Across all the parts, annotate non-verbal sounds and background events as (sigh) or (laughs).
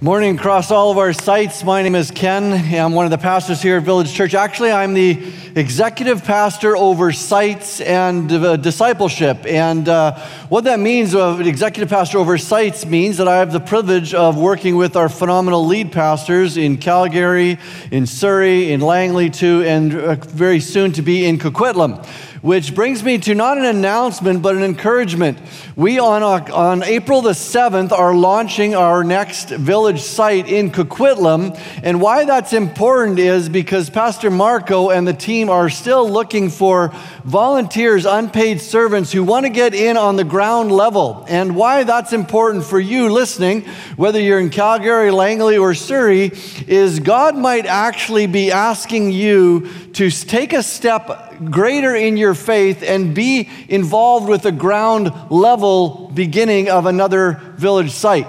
Morning across all of our sites. My name is Ken. I'm one of the pastors here at Village Church. Actually, I'm the executive pastor over sites and uh, discipleship. And uh, what that means, uh, executive pastor over sites, means that I have the privilege of working with our phenomenal lead pastors in Calgary, in Surrey, in Langley, too, and uh, very soon to be in Coquitlam which brings me to not an announcement, but an encouragement. We, on, uh, on April the 7th, are launching our next village site in Coquitlam. And why that's important is because Pastor Marco and the team are still looking for volunteers, unpaid servants who want to get in on the ground level. And why that's important for you listening, whether you're in Calgary, Langley, or Surrey, is God might actually be asking you to take a step greater in your faith and be involved with the ground level beginning of another village site.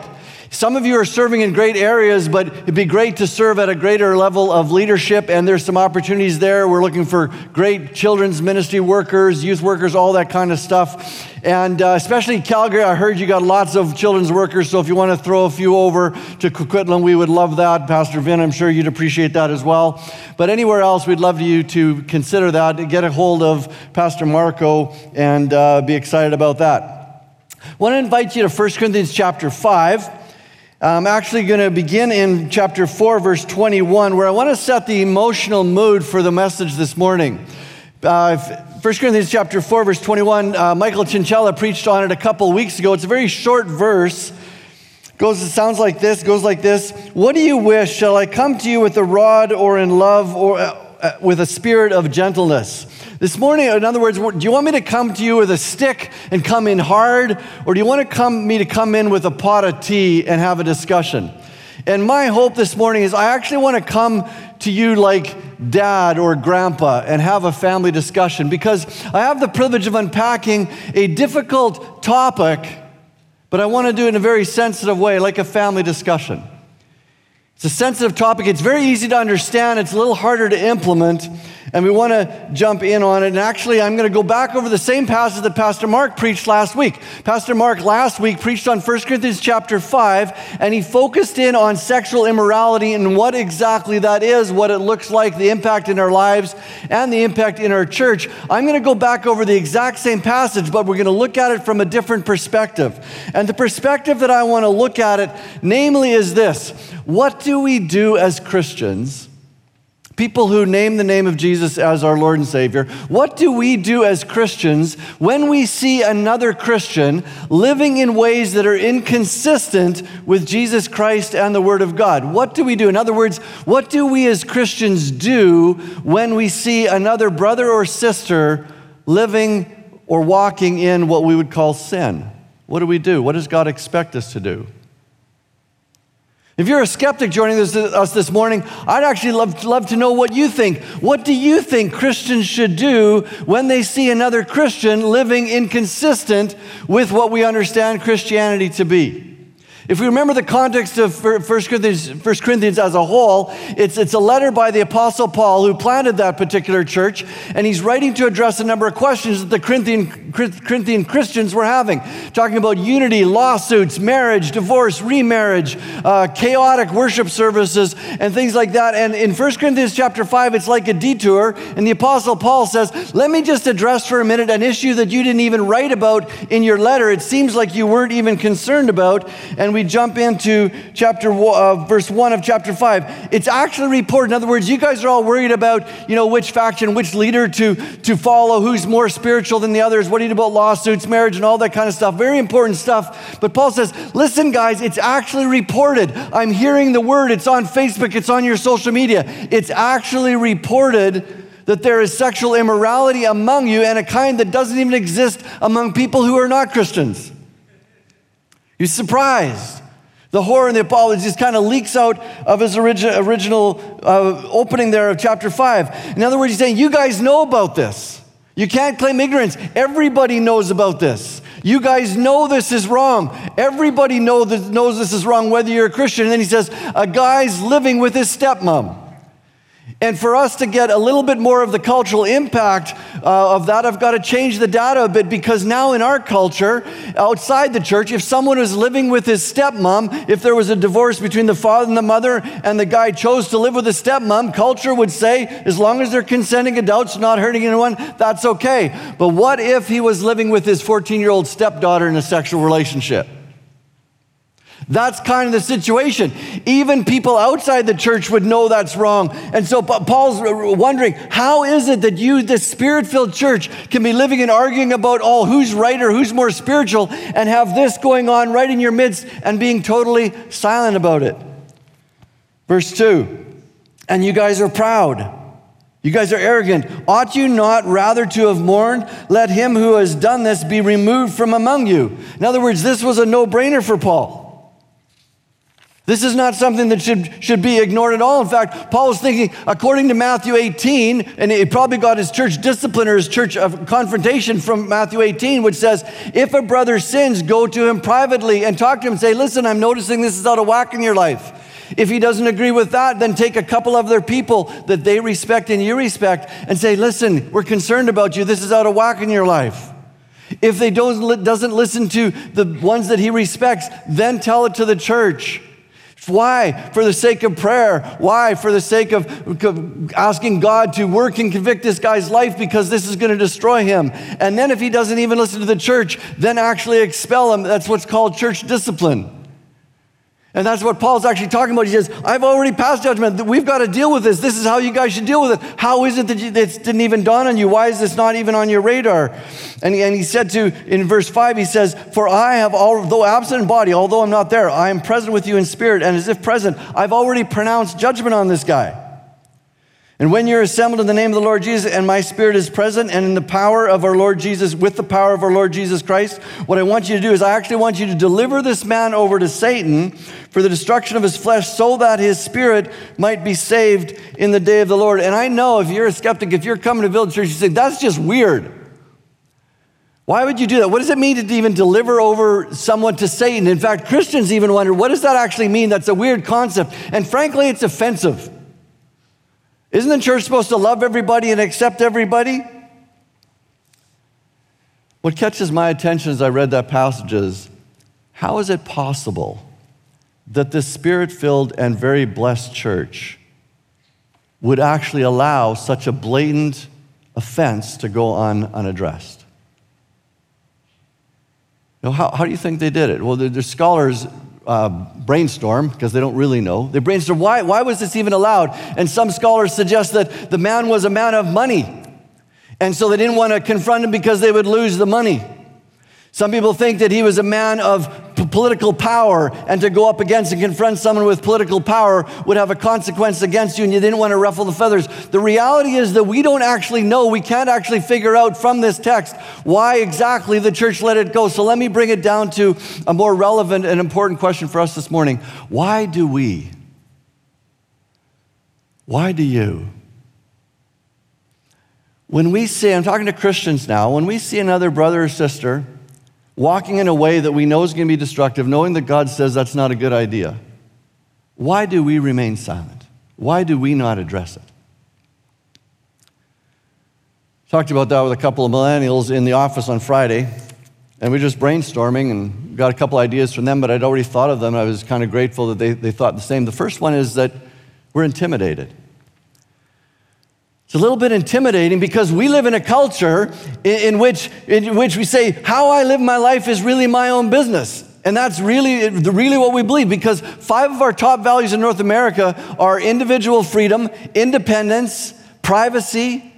Some of you are serving in great areas, but it'd be great to serve at a greater level of leadership, and there's some opportunities there. We're looking for great children's ministry workers, youth workers, all that kind of stuff. And uh, especially Calgary, I heard you got lots of children's workers, so if you want to throw a few over to Coquitlam, we would love that. Pastor Vin, I'm sure you'd appreciate that as well. But anywhere else, we'd love you to consider that, get a hold of Pastor Marco, and uh, be excited about that. I want to invite you to 1 Corinthians chapter 5. I'm actually going to begin in chapter 4, verse 21, where I want to set the emotional mood for the message this morning. Uh, 1 Corinthians chapter 4, verse 21, uh, Michael Chinchilla preached on it a couple weeks ago. It's a very short verse. Goes, it sounds like this, goes like this. What do you wish? Shall I come to you with a rod or in love or uh, uh with a spirit of gentleness? This morning, in other words, do you want me to come to you with a stick and come in hard, or do you want to come me to come in with a pot of tea and have a discussion? And my hope this morning is I actually want to come to you like dad or grandpa and have a family discussion because I have the privilege of unpacking a difficult topic, but I want to do it in a very sensitive way, like a family discussion. It's a sensitive topic. It's very easy to understand. It's a little harder to implement and we want to jump in on it. And actually, I'm going to go back over the same passage that Pastor Mark preached last week. Pastor Mark last week preached on 1 Corinthians chapter 5, and he focused in on sexual immorality and what exactly that is, what it looks like, the impact in our lives, and the impact in our church. I'm going to go back over the exact same passage, but we're going to look at it from a different perspective. And the perspective that I want to look at it, namely, is this What do we do as Christians? People who name the name of Jesus as our Lord and Savior, what do we do as Christians when we see another Christian living in ways that are inconsistent with Jesus Christ and the Word of God? What do we do? In other words, what do we as Christians do when we see another brother or sister living or walking in what we would call sin? What do we do? What does God expect us to do? If you're a skeptic joining this, us this morning, I'd actually love, love to know what you think. What do you think Christians should do when they see another Christian living inconsistent with what we understand Christianity to be? If we remember the context of 1 Corinthians, 1 Corinthians as a whole, it's, it's a letter by the Apostle Paul who planted that particular church, and he's writing to address a number of questions that the Corinthian, Corinthian Christians were having, talking about unity, lawsuits, marriage, divorce, remarriage, uh, chaotic worship services, and things like that. And in 1 Corinthians chapter 5, it's like a detour, and the Apostle Paul says, Let me just address for a minute an issue that you didn't even write about in your letter. It seems like you weren't even concerned about, and we we jump into chapter uh, verse 1 of chapter 5 it's actually reported in other words you guys are all worried about you know which faction which leader to to follow who's more spiritual than the others what do you do about lawsuits marriage and all that kind of stuff. Very important stuff. But paul says listen guys it's actually reported. I'm hearing the word. It's on facebook. It's on your social media. It's actually reported that there is sexual immorality among you and a kind that doesn't even exist among people who are not Christians. He's surprised. The horror and the apology just kind of leaks out of his origi- original uh, opening there of chapter 5. In other words, he's saying, You guys know about this. You can't claim ignorance. Everybody knows about this. You guys know this is wrong. Everybody know knows this is wrong, whether you're a Christian. And then he says, A guy's living with his stepmom. And for us to get a little bit more of the cultural impact uh, of that, I've got to change the data a bit because now in our culture, outside the church, if someone was living with his stepmom, if there was a divorce between the father and the mother, and the guy chose to live with his stepmom, culture would say, as long as they're consenting adults, not hurting anyone, that's okay. But what if he was living with his 14 year old stepdaughter in a sexual relationship? That's kind of the situation. Even people outside the church would know that's wrong. And so Paul's wondering how is it that you, this spirit filled church, can be living and arguing about, oh, who's right or who's more spiritual, and have this going on right in your midst and being totally silent about it? Verse 2 And you guys are proud. You guys are arrogant. Ought you not rather to have mourned? Let him who has done this be removed from among you. In other words, this was a no brainer for Paul. This is not something that should, should be ignored at all. In fact, Paul was thinking, according to Matthew 18, and he probably got his church discipline or his church of confrontation from Matthew 18, which says, if a brother sins, go to him privately and talk to him. Say, listen, I'm noticing this is out of whack in your life. If he doesn't agree with that, then take a couple of their people that they respect and you respect and say, listen, we're concerned about you. This is out of whack in your life. If they don't, doesn't listen to the ones that he respects, then tell it to the church. Why? For the sake of prayer. Why? For the sake of asking God to work and convict this guy's life because this is going to destroy him. And then if he doesn't even listen to the church, then actually expel him. That's what's called church discipline. And that's what Paul's actually talking about. He says, I've already passed judgment. We've got to deal with this. This is how you guys should deal with it. How is it that it didn't even dawn on you? Why is this not even on your radar? And he, and he said to, in verse 5, he says, For I have, although absent in body, although I'm not there, I am present with you in spirit. And as if present, I've already pronounced judgment on this guy. And when you're assembled in the name of the Lord Jesus, and my spirit is present, and in the power of our Lord Jesus, with the power of our Lord Jesus Christ, what I want you to do is I actually want you to deliver this man over to Satan for the destruction of his flesh, so that his spirit might be saved in the day of the Lord. And I know if you're a skeptic, if you're coming to Village Church, you say, that's just weird. Why would you do that? What does it mean to even deliver over someone to Satan? In fact, Christians even wonder, what does that actually mean? That's a weird concept. And frankly, it's offensive. Isn't the church supposed to love everybody and accept everybody? What catches my attention as I read that passage is how is it possible that this spirit filled and very blessed church would actually allow such a blatant offense to go on unaddressed? You know, how, how do you think they did it? Well, there's scholars uh, brainstorm because they don't really know. They brainstorm why, why was this even allowed? And some scholars suggest that the man was a man of money. And so they didn't want to confront him because they would lose the money. Some people think that he was a man of political power, and to go up against and confront someone with political power would have a consequence against you, and you didn't want to ruffle the feathers. The reality is that we don't actually know, we can't actually figure out from this text why exactly the church let it go. So let me bring it down to a more relevant and important question for us this morning. Why do we? Why do you? When we see, I'm talking to Christians now, when we see another brother or sister, walking in a way that we know is going to be destructive, knowing that God says that's not a good idea, why do we remain silent? Why do we not address it? Talked about that with a couple of millennials in the office on Friday, and we are just brainstorming and got a couple ideas from them, but I'd already thought of them. I was kind of grateful that they, they thought the same. The first one is that we're intimidated. It's a little bit intimidating because we live in a culture in, in, which, in which we say, how I live my life is really my own business. And that's really, really what we believe because five of our top values in North America are individual freedom, independence, privacy,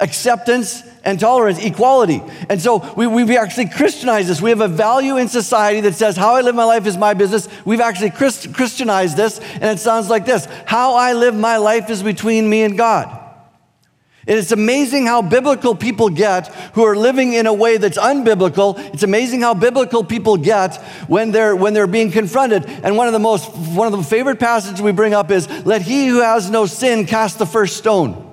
acceptance, and tolerance, equality. And so we, we actually Christianized this. We have a value in society that says, How I live my life is my business. We've actually Christ, Christianized this, and it sounds like this How I live my life is between me and God. It's amazing how biblical people get who are living in a way that's unbiblical. It's amazing how biblical people get when they're, when they're being confronted. And one of the most, one of the favorite passages we bring up is, let he who has no sin cast the first stone.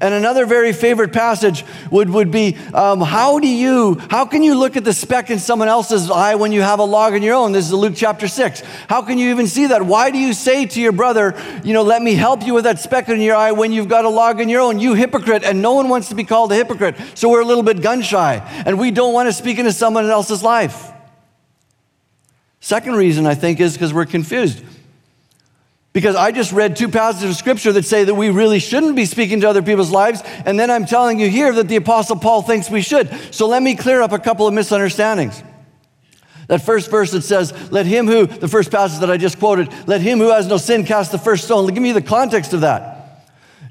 And another very favorite passage would, would be um, how do you, how can you look at the speck in someone else's eye when you have a log in your own? This is Luke chapter 6. How can you even see that? Why do you say to your brother, you know, let me help you with that speck in your eye when you've got a log in your own? You hypocrite. And no one wants to be called a hypocrite. So we're a little bit gun shy and we don't want to speak into someone else's life. Second reason I think is because we're confused. Because I just read two passages of scripture that say that we really shouldn't be speaking to other people's lives, and then I'm telling you here that the Apostle Paul thinks we should. So let me clear up a couple of misunderstandings. That first verse that says, Let him who, the first passage that I just quoted, let him who has no sin cast the first stone. Give me the context of that.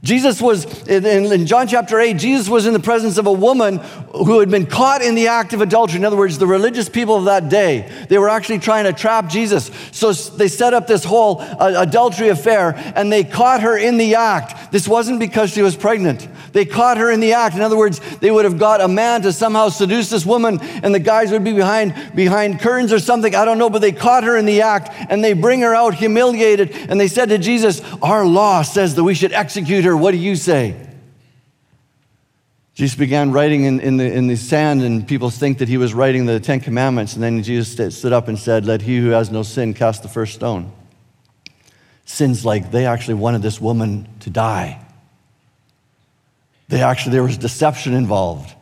Jesus was, in, in, John chapter 8, Jesus was in the presence of a woman who had been caught in the act of adultery. In other words, the religious people of that day, they were actually trying to trap Jesus. So they set up this whole uh, adultery affair and they caught her in the act. This wasn't because she was pregnant. They caught her in the act. In other words, they would have got a man to somehow seduce this woman and the guys would be behind, behind curtains or something. I don't know, but they caught her in the act and they bring her out humiliated. And they said to Jesus, Our law says that we should execute her. What do you say? Jesus began writing in, in, the, in the sand, and people think that he was writing the Ten Commandments. And then Jesus stood up and said, Let he who has no sin cast the first stone. Sins like they actually wanted this woman to die. They actually, there was deception involved.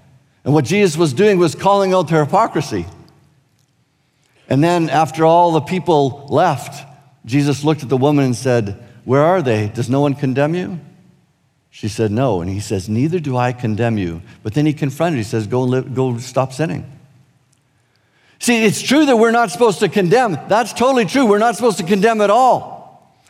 And what Jesus was doing was calling out their hypocrisy. And then, after all the people left, Jesus looked at the woman and said, Where are they? Does no one condemn you? She said, No. And he says, Neither do I condemn you. But then he confronted, he says, Go, live, go stop sinning. See, it's true that we're not supposed to condemn. That's totally true. We're not supposed to condemn at all.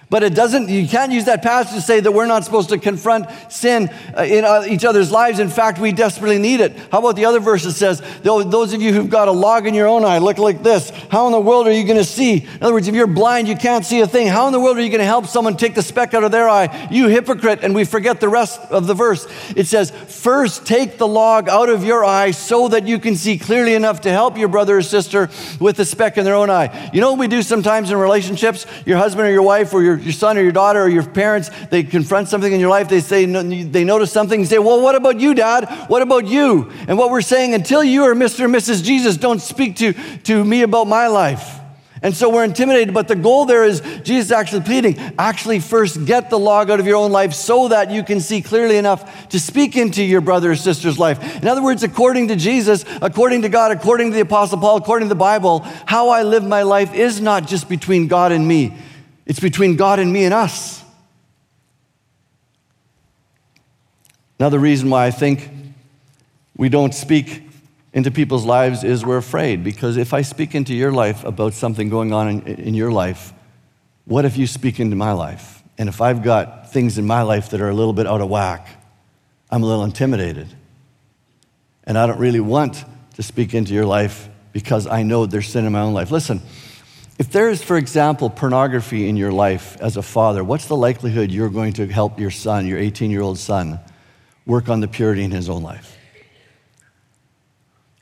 But it doesn't, you can't use that passage to say that we're not supposed to confront sin uh, in uh, each other's lives. In fact, we desperately need it. How about the other verse that says, those of you who've got a log in your own eye, look like this. How in the world are you going to see? In other words, if you're blind, you can't see a thing. How in the world are you going to help someone take the speck out of their eye? You hypocrite. And we forget the rest of the verse. It says, first take the log out of your eye so that you can see clearly enough to help your brother or sister with the speck in their own eye. You know what we do sometimes in relationships? Your husband or your wife or your your, son or your daughter or your parents, they confront something in your life, they say, they notice something, and say, Well, what about you, Dad? What about you? And what we're saying, until you are Mr. and Mrs. Jesus, don't speak to, to me about my life. And so we're intimidated, but the goal there is Jesus actually pleading, actually first get the log out of your own life so that you can see clearly enough to speak into your brother or sister's life. In other words, according to Jesus, according to God, according to the Apostle Paul, according to the Bible, how I live my life is not just between God and me. It's between God and me and us. Another reason why I think we don't speak into people's lives is we're afraid. Because if I speak into your life about something going on in, in, your life, what if you speak into my life? And if I've got things in my life that are a little bit out of whack, I'm a little intimidated. And I don't really want to speak into your life because I know there's sin in my own life. Listen, if there is, for example, pornography in your life as a father, what's the likelihood you're going to help your son, your 18 year old son, work on the purity in his own life?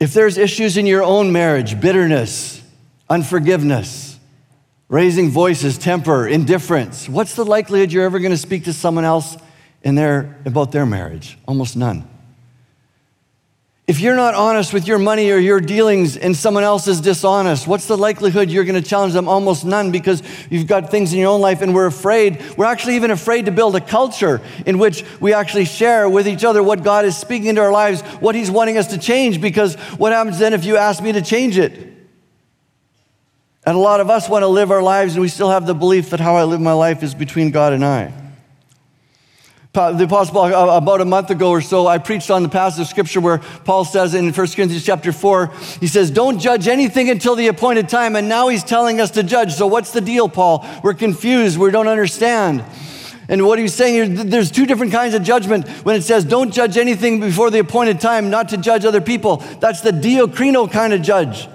If there's issues in your own marriage, bitterness, unforgiveness, raising voices, temper, indifference, what's the likelihood you're ever going to speak to someone else in their, about their marriage? Almost none. If you're not honest with your money or your dealings and someone else is dishonest, what's the likelihood you're going to challenge them? Almost none because you've got things in your own life and we're afraid. We're actually even afraid to build a culture in which we actually share with each other what God is speaking into our lives, what He's wanting us to change, because what happens then if you ask me to change it? And a lot of us want to live our lives and we still have the belief that how I live my life is between God and I the Apostle Paul, uh, about a month ago or so, I preached on the passage of scripture where Paul says in 1 Corinthians chapter 4, he says, Don't judge anything until the appointed time. And now he's telling us to judge. So what's the deal, Paul? We're confused. We don't understand. And what he's saying here, there's two different kinds of judgment. When it says, Don't judge anything before the appointed time, not to judge other people, that's the diakrino kind of judge.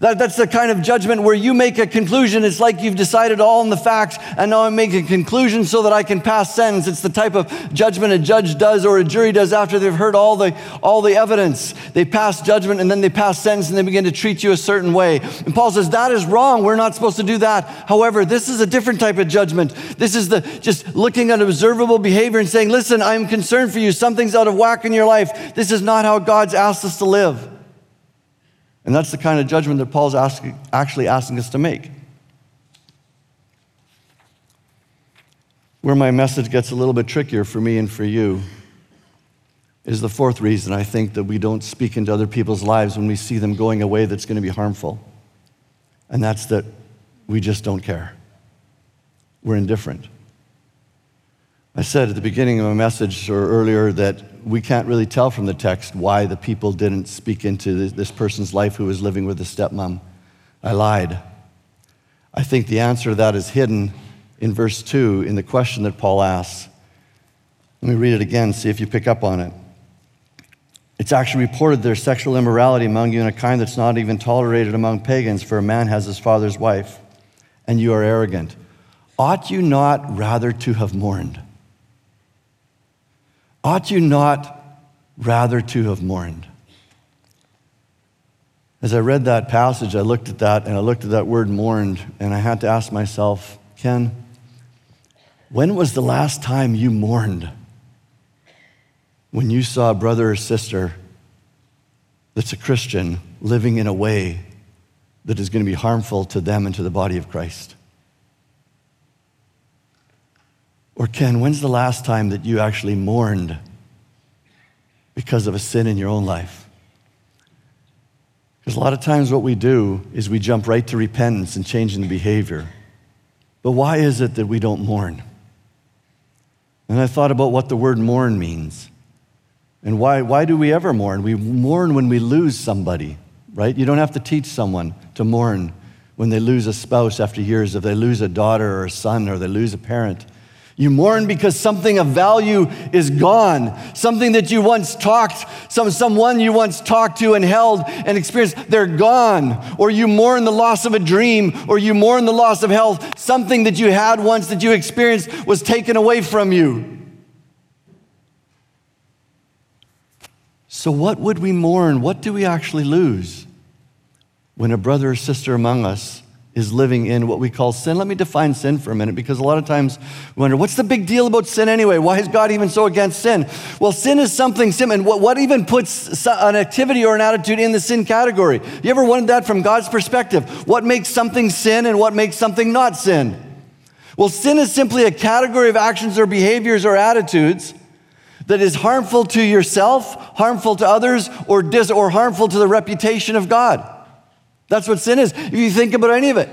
That, that's the kind of judgment where you make a conclusion. It's like you've decided all in the facts, and now I'm making a conclusion so that I can pass sentence. It's the type of judgment a judge does or a jury does after they've heard all the, all the evidence. They pass judgment and then they pass sentence and they begin to treat you a certain way. And Paul says that is wrong. We're not supposed to do that. However, this is a different type of judgment. This is the just looking at observable behavior and saying, listen, I'm concerned for you. Something's out of whack in your life. This is not how God's asked us to live. And that's the kind of judgment that Paul's asking, actually asking us to make. Where my message gets a little bit trickier for me and for you is the fourth reason I think that we don't speak into other people's lives when we see them going away that's going to be harmful. And that's that we just don't care. We're indifferent. I said at the beginning of my message or earlier that we can't really tell from the text why the people didn't speak into this person's life who was living with a stepmom. I lied. I think the answer to that is hidden in verse 2 in the question that Paul asks. Let me read it again, see if you pick up on it. It's actually reported there's sexual immorality among you in a kind that's not even tolerated among pagans, for a man has his father's wife, and you are arrogant. Ought you not rather to have mourned? Ought you not rather to have mourned? As I read that passage, I looked at that and I looked at that word mourned, and I had to ask myself, Ken, when was the last time you mourned? When you saw a brother or sister that's a Christian living in a way that is going to be harmful to them and to the body of Christ? Or, Ken, when's the last time that you actually mourned because of a sin in your own life? Because a lot of times what we do is we jump right to repentance and changing the behavior. But why is it that we don't mourn? And I thought about what the word mourn means. And why, why do we ever mourn? We mourn when we lose somebody, right? You don't have to teach someone to mourn when they lose a spouse after years, if they lose a daughter or a son or they lose a parent. You mourn because something of value is gone. Something that you once talked, some, someone you once talked to and held and experienced, they're gone. Or you mourn the loss of a dream, or you mourn the loss of health. Something that you had once that you experienced was taken away from you. So, what would we mourn? What do we actually lose when a brother or sister among us is living in what we call sin. Let me define sin for a minute because a lot of times we wonder, what's the big deal about sin anyway? Why is God even so against sin? Well, sin is something, sin, and what, what even puts an activity or an attitude in the sin category? You ever wondered that from God's perspective? What makes something sin and what makes something not sin? Well, sin is simply a category of actions or behaviors or attitudes that is harmful to yourself, harmful to others, or, dis- or harmful to the reputation of God. That's what sin is. If you think about any of it,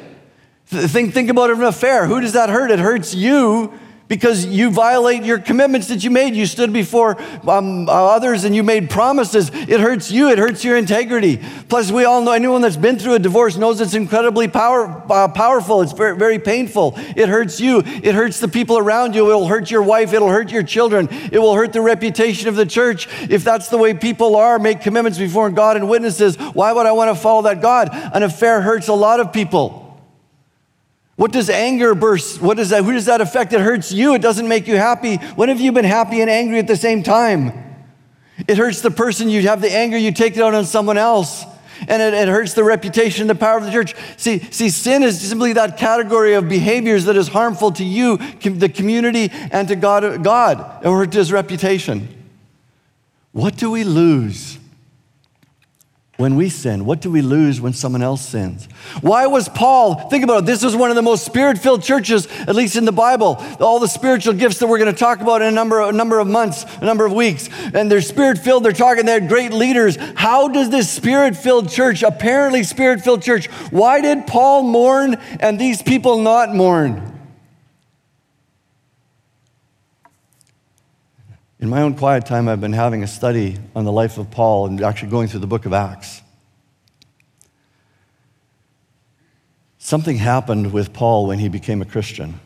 think, think about an affair. Who does that hurt? It hurts you because you violate your commitments that you made. You stood before um, others and you made promises. It hurts you, it hurts your integrity. Plus, we all know anyone that's been through a divorce knows it's incredibly power, uh, powerful. It's very, very painful. It hurts you, it hurts the people around you. It'll hurt your wife, it'll hurt your children, it will hurt the reputation of the church. If that's the way people are, make commitments before God and witnesses, why would I want to follow that God? An affair hurts a lot of people. What does anger burst? What does that, who does that affect? It hurts you. It doesn't make you happy. When have you been happy and angry at the same time? It hurts the person you have the anger, you take it out on someone else. And it, it hurts the reputation, the power of the church. See, see, sin is simply that category of behaviors that is harmful to you, the community, and to God, God or to his reputation. What do we lose when we sin? What do we lose when someone else sins? Why was Paul, think about it, this was one of the most spirit filled churches, at least in the Bible. All the spiritual gifts that we're going to talk about in a number, a number of months, a number of weeks. And they're spirit filled, they're talking, they had great leaders. How does this spirit filled church, apparently spirit filled church, why did Paul mourn and these people not mourn? In my own quiet time, I've been having a study on the life of Paul and actually going through the book of Acts. Something happened with Paul when he became a Christian.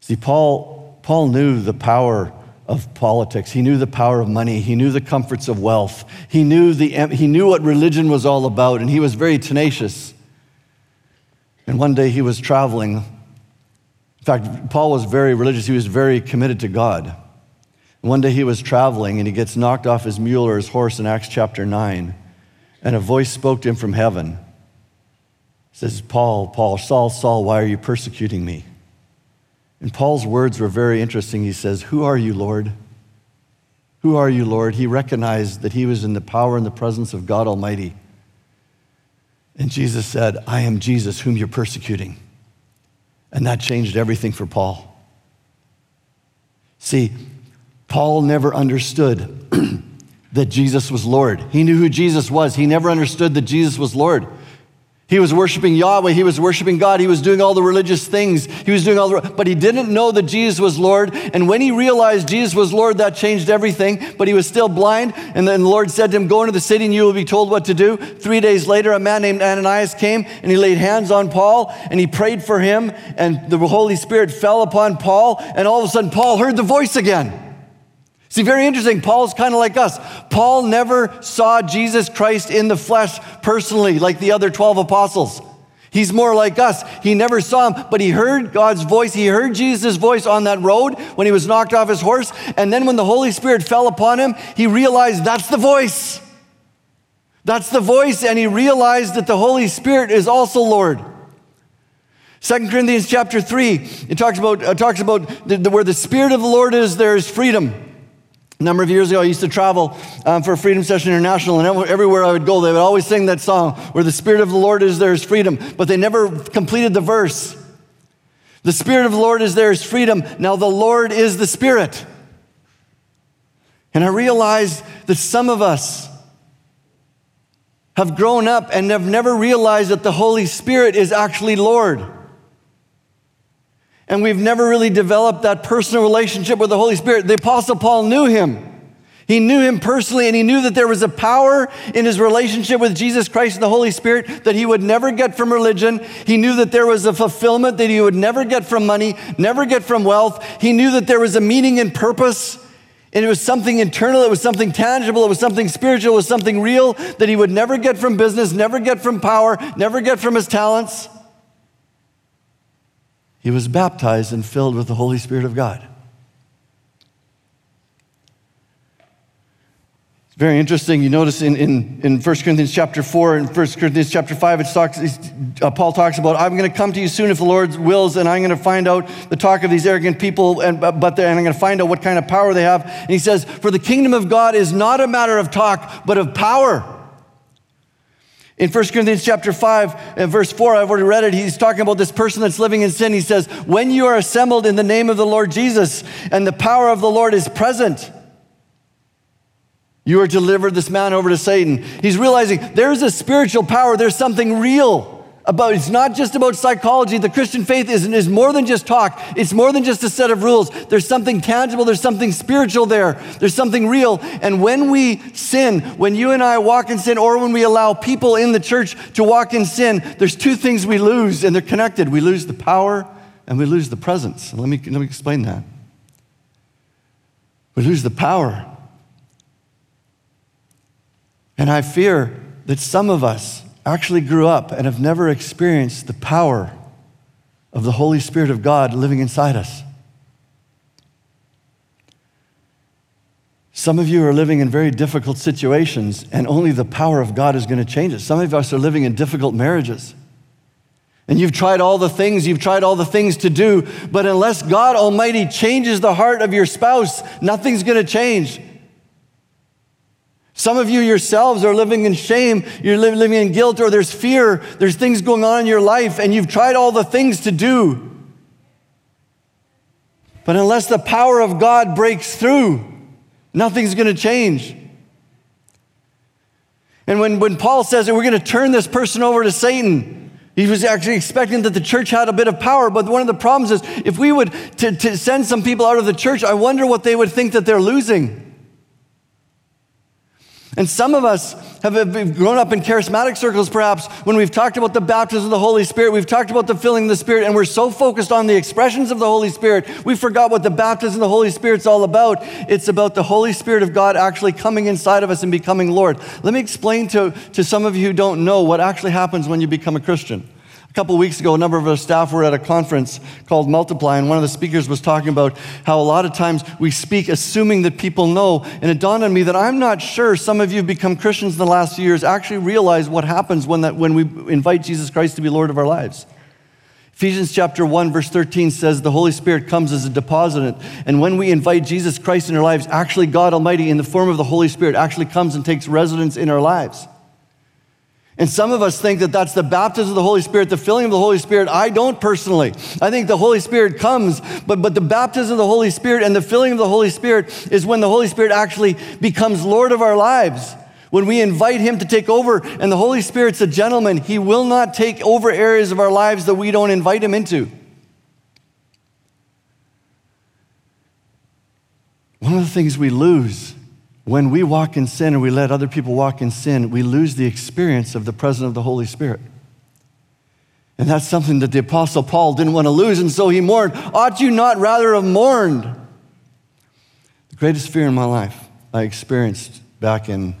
See, Paul, Paul knew the power of politics. He knew the power of money. He knew the comforts of wealth. He knew, the, he knew what religion was all about, and he was very tenacious. And one day he was traveling. In fact, Paul was very religious, he was very committed to God. One day he was traveling and he gets knocked off his mule or his horse in Acts chapter 9. And a voice spoke to him from heaven. It says, Paul, Paul, Saul, Saul, why are you persecuting me? And Paul's words were very interesting. He says, Who are you, Lord? Who are you, Lord? He recognized that he was in the power and the presence of God Almighty. And Jesus said, I am Jesus whom you're persecuting. And that changed everything for Paul. See, Paul never understood (clears throat) that Jesus was Lord. He knew who Jesus was. He never understood that Jesus was Lord. He was worshiping Yahweh. He was worshiping God. He was doing all the religious things. He was doing all the, but he didn't know that Jesus was Lord. And when he realized Jesus was Lord, that changed everything. But he was still blind. And then the Lord said to him, Go into the city and you will be told what to do. Three days later, a man named Ananias came and he laid hands on Paul and he prayed for him. And the Holy Spirit fell upon Paul. And all of a sudden, Paul heard the voice again. See, very interesting. Paul's kind of like us. Paul never saw Jesus Christ in the flesh personally, like the other 12 apostles. He's more like us. He never saw him, but he heard God's voice. He heard Jesus' voice on that road when he was knocked off his horse. And then when the Holy Spirit fell upon him, he realized that's the voice. That's the voice, and he realized that the Holy Spirit is also Lord. Second Corinthians chapter 3, it talks about, it talks about the, the, where the Spirit of the Lord is, there is freedom. A number of years ago, I used to travel um, for Freedom Session International, and everywhere I would go, they would always sing that song, Where the Spirit of the Lord is, there is freedom. But they never completed the verse. The Spirit of the Lord is there is freedom. Now the Lord is the Spirit. And I realized that some of us have grown up and have never realized that the Holy Spirit is actually Lord. And we've never really developed that personal relationship with the Holy Spirit. The Apostle Paul knew him. He knew him personally, and he knew that there was a power in his relationship with Jesus Christ and the Holy Spirit that he would never get from religion. He knew that there was a fulfillment that he would never get from money, never get from wealth. He knew that there was a meaning and purpose, and it was something internal, it was something tangible, it was something spiritual, it was something real that he would never get from business, never get from power, never get from his talents. He was baptized and filled with the Holy Spirit of God. It's very interesting. You notice in, in, in 1 Corinthians chapter 4 and 1 Corinthians chapter 5, it talks, uh, Paul talks about, I'm going to come to you soon if the Lord wills, and I'm going to find out the talk of these arrogant people, and, but and I'm going to find out what kind of power they have. And he says, For the kingdom of God is not a matter of talk, but of power. In 1 Corinthians chapter 5 and verse 4, I've already read it. He's talking about this person that's living in sin. He says, When you are assembled in the name of the Lord Jesus and the power of the Lord is present, you are delivered this man over to Satan. He's realizing there's a spiritual power, there's something real about it's not just about psychology. The christian faith is, is more than just talk. It's more than just a set of rules. There's something tangible. There's something spiritual there. There's something real. And when we sin when you and i walk in sin or when we allow people in the church to walk in sin there's two things we lose and they're connected. We lose the power and we lose the presence. Let me, let me explain that. We lose the power. And i fear that some of us actually grew up and have never experienced the power of the Holy Spirit of God living inside us. Some of you are living in very difficult situations, and only the power of God is going to change it. Some of us are living in difficult marriages. And you've tried all the things, you've tried all the things to do, but unless God Almighty changes the heart of your spouse, nothing's going to change. Some of you yourselves are living in shame, you're living in guilt, or there's fear, there's things going on in your life, and you've tried all the things to do. But unless the power of God breaks through, nothing's going to change. And when, when Paul says that we're going to turn this person over to Satan, he was actually expecting that the church had a bit of power. But one of the problems is if we would to, to send some people out of the church, I wonder what they would think that they're losing. And some of us have grown up in charismatic circles, perhaps, when we've talked about the baptism of the Holy Spirit, we've talked about the filling of the Spirit, and we're so focused on the expressions of the Holy Spirit, we forgot what the baptism of the Holy Spirit's all about. It's about the Holy Spirit of God actually coming inside of us and becoming Lord. Let me explain to, to some of you who don't know what actually happens when you become a Christian. A couple weeks ago, a number of our staff were at a conference called Multiply, and one of the speakers was talking about how a lot of times we speak assuming that people know. And it dawned on me that I'm not sure some of you have become Christians in the last few years actually realize what happens when, that, when we invite Jesus Christ to be Lord of our lives. Ephesians chapter 1, verse 13 says the Holy Spirit comes as a depositant. And when we invite Jesus Christ in our lives, actually, God Almighty, in the form of the Holy Spirit, actually comes and takes residence in our lives. And some of us think that that's the baptism of the Holy Spirit, the filling of the Holy Spirit. I don't personally. I think the Holy Spirit comes, but, but the baptism of the Holy Spirit and the filling of the Holy Spirit is when the Holy Spirit actually becomes Lord of our lives. When we invite Him to take over, and the Holy Spirit's a gentleman, He will not take over areas of our lives that we don't invite Him into. One of the things we lose when we walk in sin or we let other people walk in sin, we lose the experience of the presence of the Holy Spirit. And that's something that the Apostle Paul didn't want to lose, and so he mourned. Ought you not rather have mourned? The greatest fear in my life I experienced back in,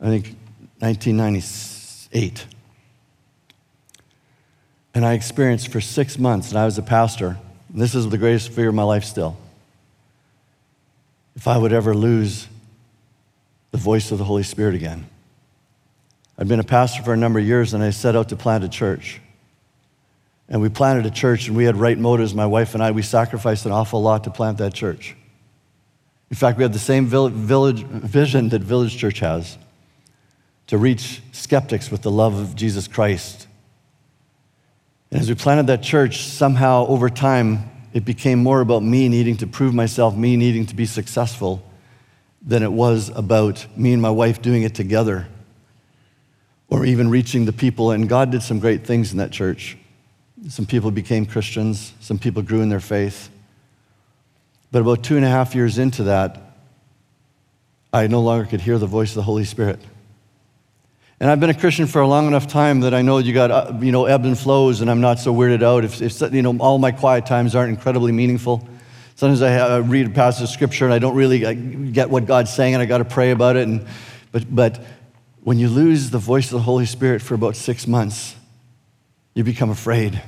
I think, 1998. And I experienced for six months, and I was a pastor. this is the greatest fear of my life still. If I would ever lose the voice of the Holy Spirit again. I'd been a pastor for a number of years and I set out to plant a church. And we planted a church and we had right motives, my wife and I. We sacrificed an awful lot to plant that church. In fact, we had the same village, vision that Village Church has to reach skeptics with the love of Jesus Christ. And as we planted that church, somehow over time, it became more about me needing to prove myself, me needing to be successful than it was about me and my wife doing it together or even reaching the people. And God did some great things in that church. Some people became Christians, some people grew in their faith. But about two and a half years into that, I no longer could hear the voice of the Holy Spirit. And I've been a Christian for a long enough time that I know you got, uh, you know, ebbs and flows, and I'm not so weirded out if, if you know, all my quiet times aren't incredibly meaningful. Sometimes I uh, read a passage of scripture and I don't really get what God's saying and I got to pray about it. And, but, but when you lose the voice of the Holy Spirit for about six months, you become afraid.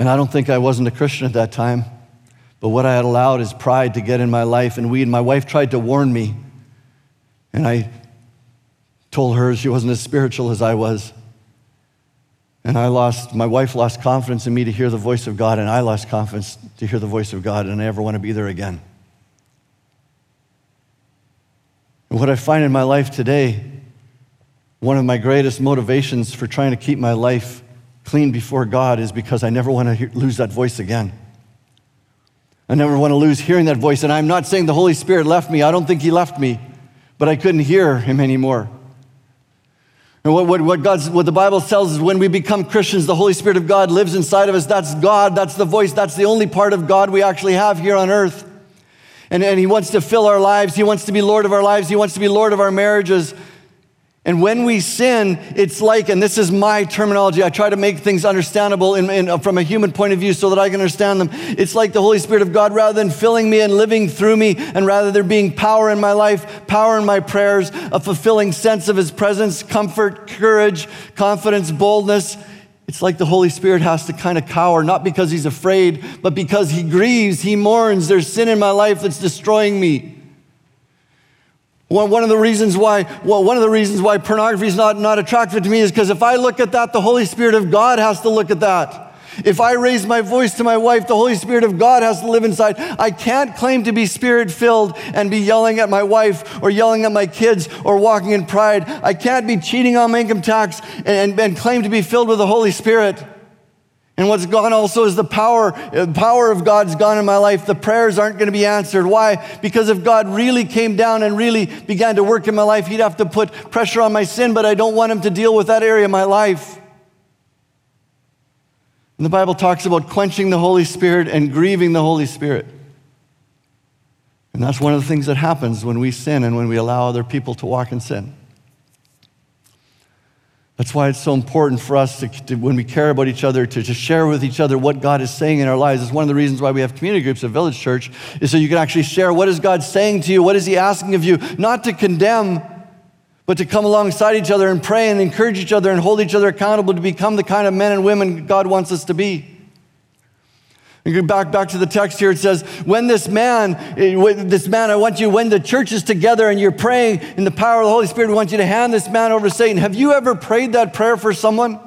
And I don't think I wasn't a Christian at that time, but what I had allowed is pride to get in my life. And we and my wife tried to warn me. And I told her she wasn't as spiritual as I was. And I lost, my wife lost confidence in me to hear the voice of God, and I lost confidence to hear the voice of God, and I never want to be there again. And what I find in my life today, one of my greatest motivations for trying to keep my life clean before God is because I never want to hear, lose that voice again. I never want to lose hearing that voice. And I'm not saying the Holy Spirit left me, I don't think He left me, but I couldn't hear Him anymore. And what, what, what, God's, what the Bible tells is when we become Christians, the Holy Spirit of God lives inside of us. That's God, that's the voice, that's the only part of God we actually have here on earth. And, and He wants to fill our lives, He wants to be Lord of our lives, He wants to be Lord of our marriages. And when we sin, it's like, and this is my terminology, I try to make things understandable in, in, from a human point of view so that I can understand them. It's like the Holy Spirit of God, rather than filling me and living through me, and rather there being power in my life, power in my prayers, a fulfilling sense of His presence, comfort, courage, confidence, boldness. It's like the Holy Spirit has to kind of cower, not because He's afraid, but because He grieves, He mourns. There's sin in my life that's destroying me. One of the reasons why, well, one of the reasons why pornography is not, not attractive to me is because if I look at that, the Holy Spirit of God has to look at that. If I raise my voice to my wife, the Holy Spirit of God has to live inside. I can't claim to be spirit filled and be yelling at my wife or yelling at my kids or walking in pride. I can't be cheating on my income tax and, and, and claim to be filled with the Holy Spirit. And what's gone also is the power, the uh, power of God's gone in my life. The prayers aren't going to be answered. Why? Because if God really came down and really began to work in my life, He'd have to put pressure on my sin, but I don't want Him to deal with that area of my life. And the Bible talks about quenching the Holy Spirit and grieving the Holy Spirit. And that's one of the things that happens when we sin and when we allow other people to walk in sin. That's why it's so important for us to, to, when we care about each other, to, to share with each other what God is saying in our lives. It's one of the reasons why we have community groups at Village Church, is so you can actually share what is God saying to you, what is He asking of you, not to condemn, but to come alongside each other and pray and encourage each other and hold each other accountable to become the kind of men and women God wants us to be. Go back, back to the text here. It says, when this man, eh, this man, I want you, when the church is together and you're praying in the power of the Holy Spirit, I want you to hand this man over to Satan. Have you ever prayed that prayer for someone?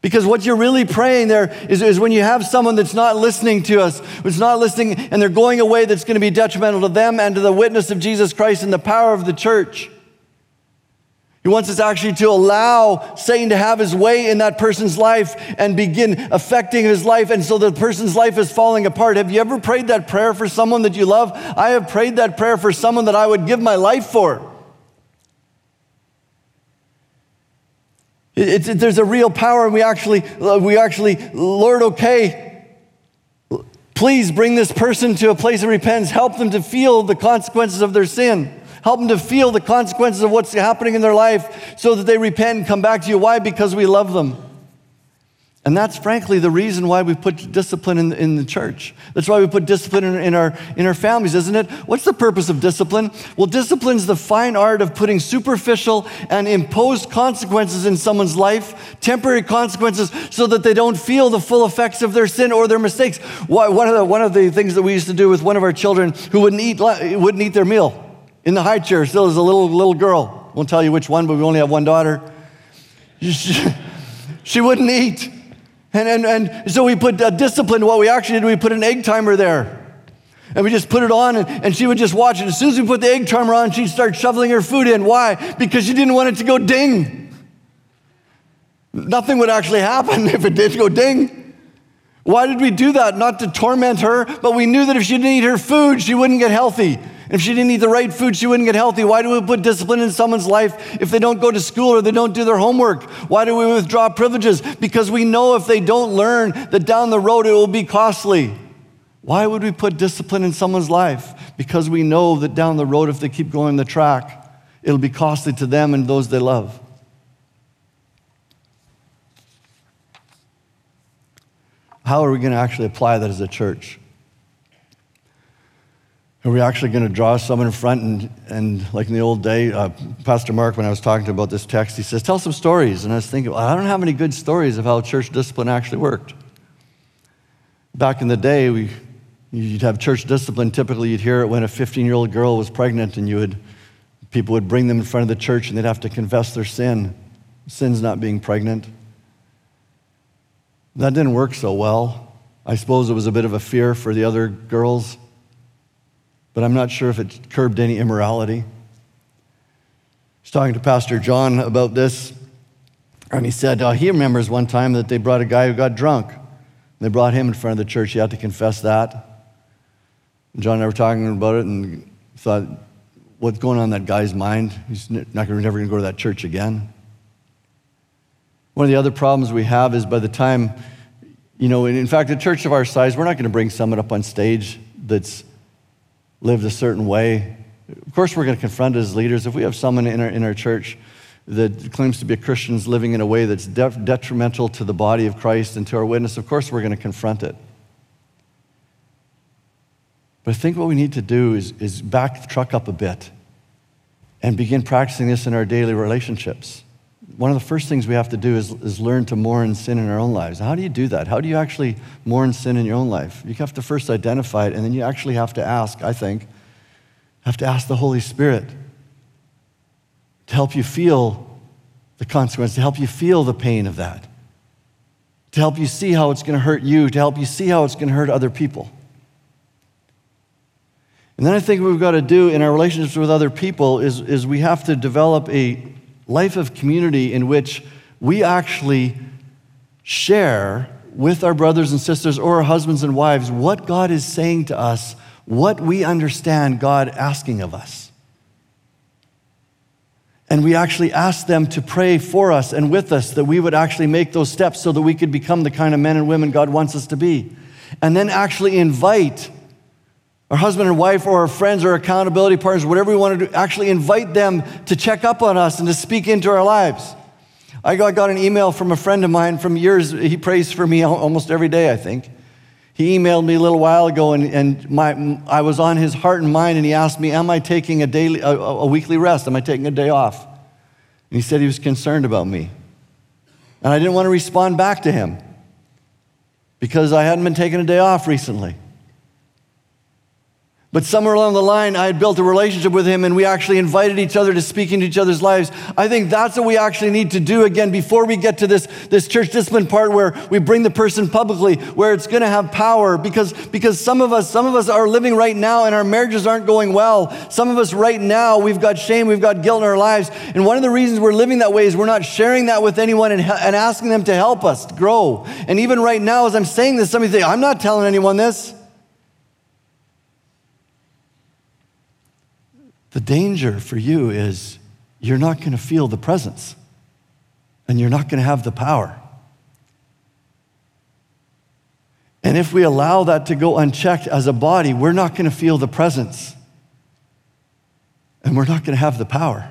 Because what you're really praying there is, is when you have someone that's not listening to us, who's not listening, and they're going away that's going to be detrimental to them and to the witness of Jesus Christ and the power of the church. He wants us actually to allow Satan to have his way in that person's life and begin affecting his life. And so the person's life is falling apart. Have you ever prayed that prayer for someone that you love? I have prayed that prayer for someone that I would give my life for. It's, it, there's a real power, and we actually, uh, we actually, Lord, okay, please bring this person to a place of repentance. Help them to feel the consequences of their sin. Help them to feel the consequences of what's happening in their life so that they repent and come back to you. Why? Because we love them. And that's frankly the reason why we put discipline in, in the church. That's why we put discipline in, in, our, in our families, isn't it? What's the purpose of discipline? Well, discipline is the fine art of putting superficial and imposed consequences in someone's life, temporary consequences, so that they don't feel the full effects of their sin or their mistakes. One of the, one of the things that we used to do with one of our children who wouldn't eat, wouldn't eat their meal in the high chair still is a little, little girl. Won't tell you which one, but we only have one daughter. (laughs) She wouldn't eat. And, and, and so we put uh, a discipline. What we actually did, we put an egg timer there. And we just put it on, and, and she would just watch it. As soon as we put the egg timer on, she'd start shoveling her food in. Why? Because she didn't want it to go ding. Nothing would actually happen (laughs) if it did go ding. Why did we do that? Not to torment her, but we knew that if she didn't eat her food, she wouldn't get healthy. If she didn't eat the right food, she wouldn't get healthy. Why do we put discipline in someone's life if they don't go to school or they don't do their homework? Why do we withdraw privileges? Because we know if they don't learn that down the road it will be costly. Why would we put discipline in someone's life? Because we know that down the road, if they keep going the track, it'll be costly to them and those they love. How are we going to actually apply that as a church? Are we actually going to draw someone in front and, and like in the old day, uh, Pastor Mark, when I was talking to about this text, he says, Tell some stories. And I was thinking, well, I don't have any good stories of how church discipline actually worked. Back in the day, we, you'd have church discipline. Typically, you'd hear it when a 15 year old girl was pregnant, and you would, people would bring them in front of the church and they'd have to confess their sin. Sin's not being pregnant. That didn't work so well. I suppose it was a bit of a fear for the other girls but I'm not sure if it curbed any immorality. I was talking to Pastor John about this, and he said uh, he remembers one time that they brought a guy who got drunk. They brought him in front of the church. He had to confess that. John and I were talking about it and thought, what's going on in that guy's mind? He's not gonna, never going to go to that church again. One of the other problems we have is by the time, you know, in fact, a church of our size, we're not going to bring someone up on stage that's lived a certain way. Of course, we're going to confront it as leaders. If we have someone in our, in our church that claims to be a Christian living in a way that's de- detrimental to the body of Christ and to our witness, of course, we're going to confront it. But I think what we need to do is, is back the truck up a bit and begin practicing this in our daily relationships. One of the first things we have to do is, is learn to mourn sin in our own lives. How do you do that? How do you actually mourn sin in your own life? You have to first identify it, and then you actually have to ask, I think, have to ask the Holy Spirit to help you feel the consequence, to help you feel the pain of that, to help you see how it's going to hurt you, to help you see how it's going to hurt other people. And then I think what we've got to do in our relationships with other people is, is we have to develop a life of community in which we actually share with our brothers and sisters or our husbands and wives what God is saying to us, what we understand God asking of us. And we actually ask them to pray for us and with us that we would actually make those steps so that we could become the kind of men and women God wants us to be. And then actually invite our husband and wife or our friends or accountability partners, whatever we want to do, actually invite them to check up on us and to speak into our lives. I got, an email from a friend of mine from years, he prays for me almost every day, I think. He emailed me a little while ago, and, and my, I was on his heart and mind, and he asked me, Am I taking a, daily, a, a weekly rest? Am I taking a day off? And he said he was concerned about me. And I didn't want to respond back to him because I hadn't been taking a day off recently. But somewhere along the line, I had built a relationship with him and we actually invited each other to speak into each other's lives. I think that's what we actually need to do again before we get to this, this church discipline part where we bring the person publicly, where it's going to have power. Because, because some of us, some of us are living right now and our marriages aren't going well. Some of us right now, we've got shame, we've got guilt in our lives. And one of the reasons we're living that way is we're not sharing that with anyone and, and asking them to help us grow. And even right now, as I'm saying this, somebody say, I'm not telling anyone this. The danger for you is you're not going to feel the presence and you're not going to have the power. And if we allow that to go unchecked as a body, we're not going to feel the presence and we're not going to have the power.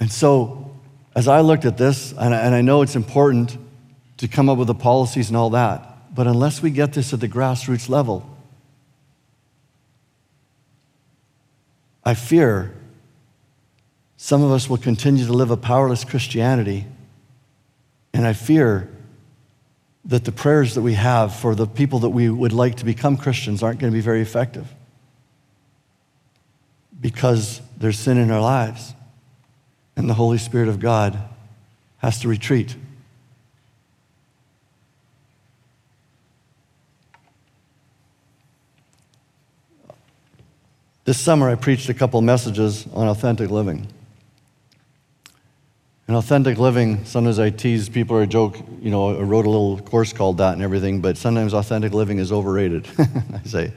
And so, as I looked at this, and I, know it's important to come up with the policies and all that, but unless we get this at the grassroots level, I fear some of us will continue to live a powerless Christianity. And I fear that the prayers that we have for the people that we would like to become Christians aren't going to be very effective because there's sin in our lives and the Holy Spirit of God has to retreat. This summer, I preached a couple messages on authentic living. And authentic living, sometimes I tease people or joke, you know, I wrote a little course called that and everything, but sometimes authentic living is overrated, (laughs) I say.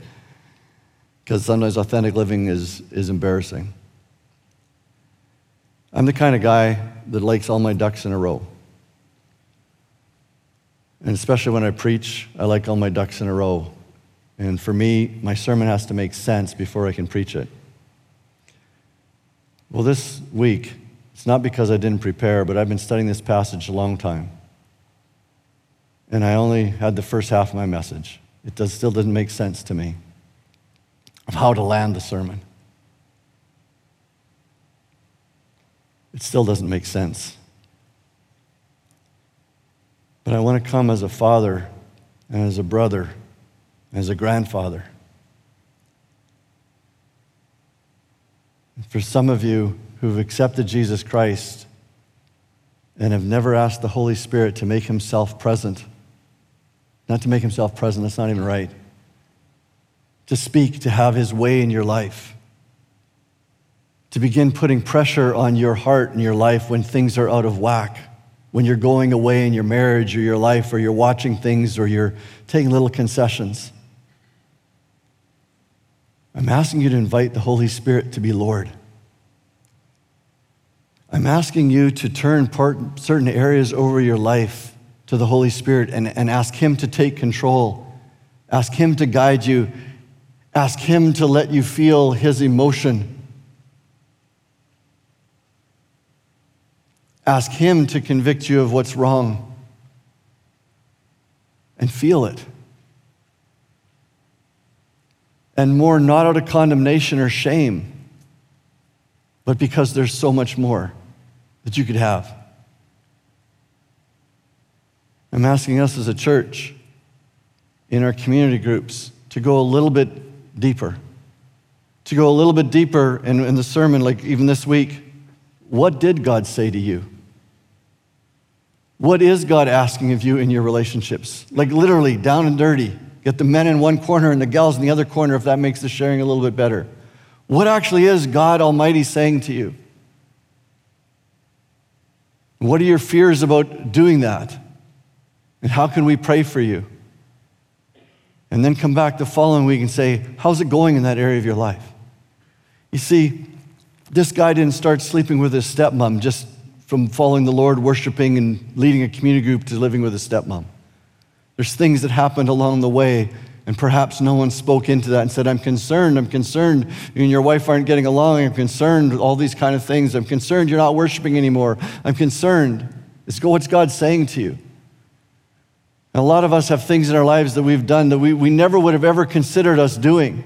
Because sometimes authentic living is, is embarrassing. I'm the kind of guy that likes all my ducks in a row. And especially when I preach, I like all my ducks in a row. And for me, my sermon has to make sense before I can preach it. Well, this week, it's not because I didn't prepare, but I've been studying this passage a long time. And I only had the first half of my message. It does, still doesn't make sense to me of how to land the sermon. It still doesn't make sense. But I want to come as a father and as a brother as a grandfather. For some of you who've accepted Jesus Christ and have never asked the Holy Spirit to make himself present, not to make himself present, that's not even right, to speak, to have his way in your life, to begin putting pressure on your heart and your life when things are out of whack when you're going away in your marriage or your life, or you're watching things, or you're taking little concessions. I'm asking you to invite the Holy Spirit to be Lord. I'm asking you to turn part, certain areas over your life to the Holy Spirit and, and ask Him to take control. Ask Him to guide you. Ask Him to let you feel His emotion. Ask Him to convict you of what's wrong and feel it and more not out of condemnation or shame, but because there's so much more that you could have. I'm asking us as a church in our community groups to go a little bit deeper. To go a little bit deeper in, in the sermon, like even this week. What did God say to you? What is God asking of you in your relationships? Like literally, down and dirty. Get the men in one corner and the gals in the other corner if that makes the sharing a little bit better. What actually is God Almighty saying to you? What are your fears about doing that? And how can we pray for you? And then come back the following week and say, How's it going in that area of your life? You see, this guy didn't start sleeping with his stepmom just from following the Lord, worshiping, and leading a community group to living with his stepmom. There's things that happened along the way, and perhaps no one spoke into that and said, I'm concerned, I'm concerned you and your wife aren't getting along, I'm concerned, all these kind of things. I'm concerned you're not worshiping anymore. I'm concerned. It's go what's God saying to you. And a lot of us have things in our lives that we've done that we, we never would have ever considered us doing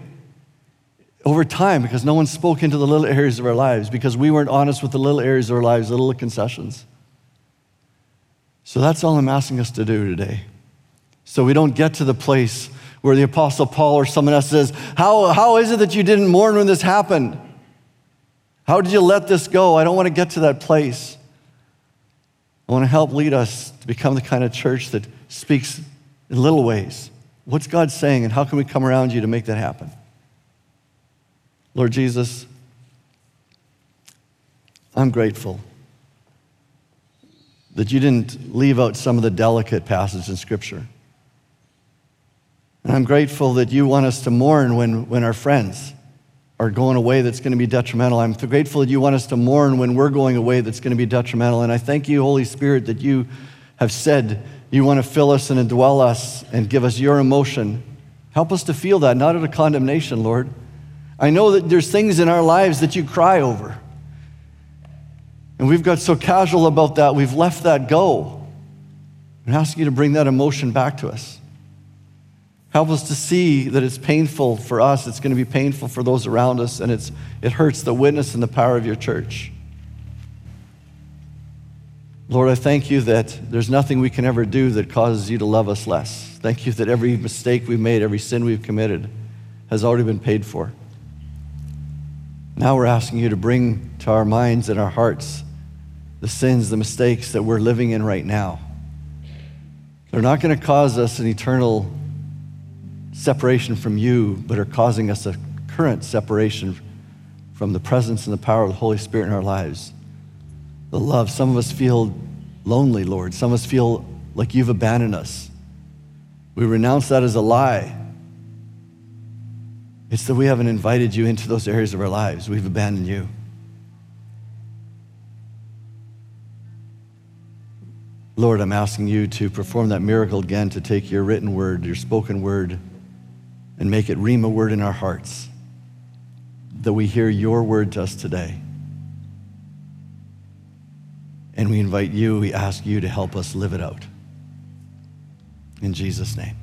over time because no one spoke into the little areas of our lives because we weren't honest with the little areas of our lives, the little concessions. So that's all I'm asking us to do today. So we don't get to the place where the Apostle Paul or someone else says, How, how is it that you didn't mourn when this happened? How did you let this go? I don't want to get to that place. I want to help lead us to become the kind of church that speaks in little ways. What's God saying, and how can we come around you to make that happen? Lord Jesus, I'm grateful that you didn't leave out some of the delicate passages in Scripture. And I'm grateful that you want us to mourn when, when our friends are going away that's going to be detrimental. I'm grateful that you want us to mourn when we're going away that's going to be detrimental. And I thank you, Holy Spirit, that you have said you want to fill us and indwell us and give us your emotion. Help us to feel that, not out of condemnation, Lord. I know that there's things in our lives that you cry over. And we've got so casual about that, we've left that go. And ask you to bring that emotion back to us. Help us to see that it's painful for us, it's going to be painful for those around us, and it's, it hurts the witness and the power of your church. Lord, I thank you that there's nothing we can ever do that causes you to love us less. Thank you that every mistake we've made, every sin we've committed, has already been paid for. Now we're asking you to bring to our minds and our hearts the sins, the mistakes that we're living in right now. They're not going to cause us an eternal separation from you, but are causing us a current separation from the presence and the power of the Holy Spirit in our lives. The love. Some of us feel lonely, Lord. Some of us feel like you've abandoned us. We renounce that as a lie. It's that we haven't invited you into those areas of our lives. We've abandoned you. Lord, I'm asking you to perform that miracle again, to take your written word, your spoken word, and make it Rhema word in our hearts, that we hear your word to us today. And we invite you, we ask you to help us live it out. In Jesus' name.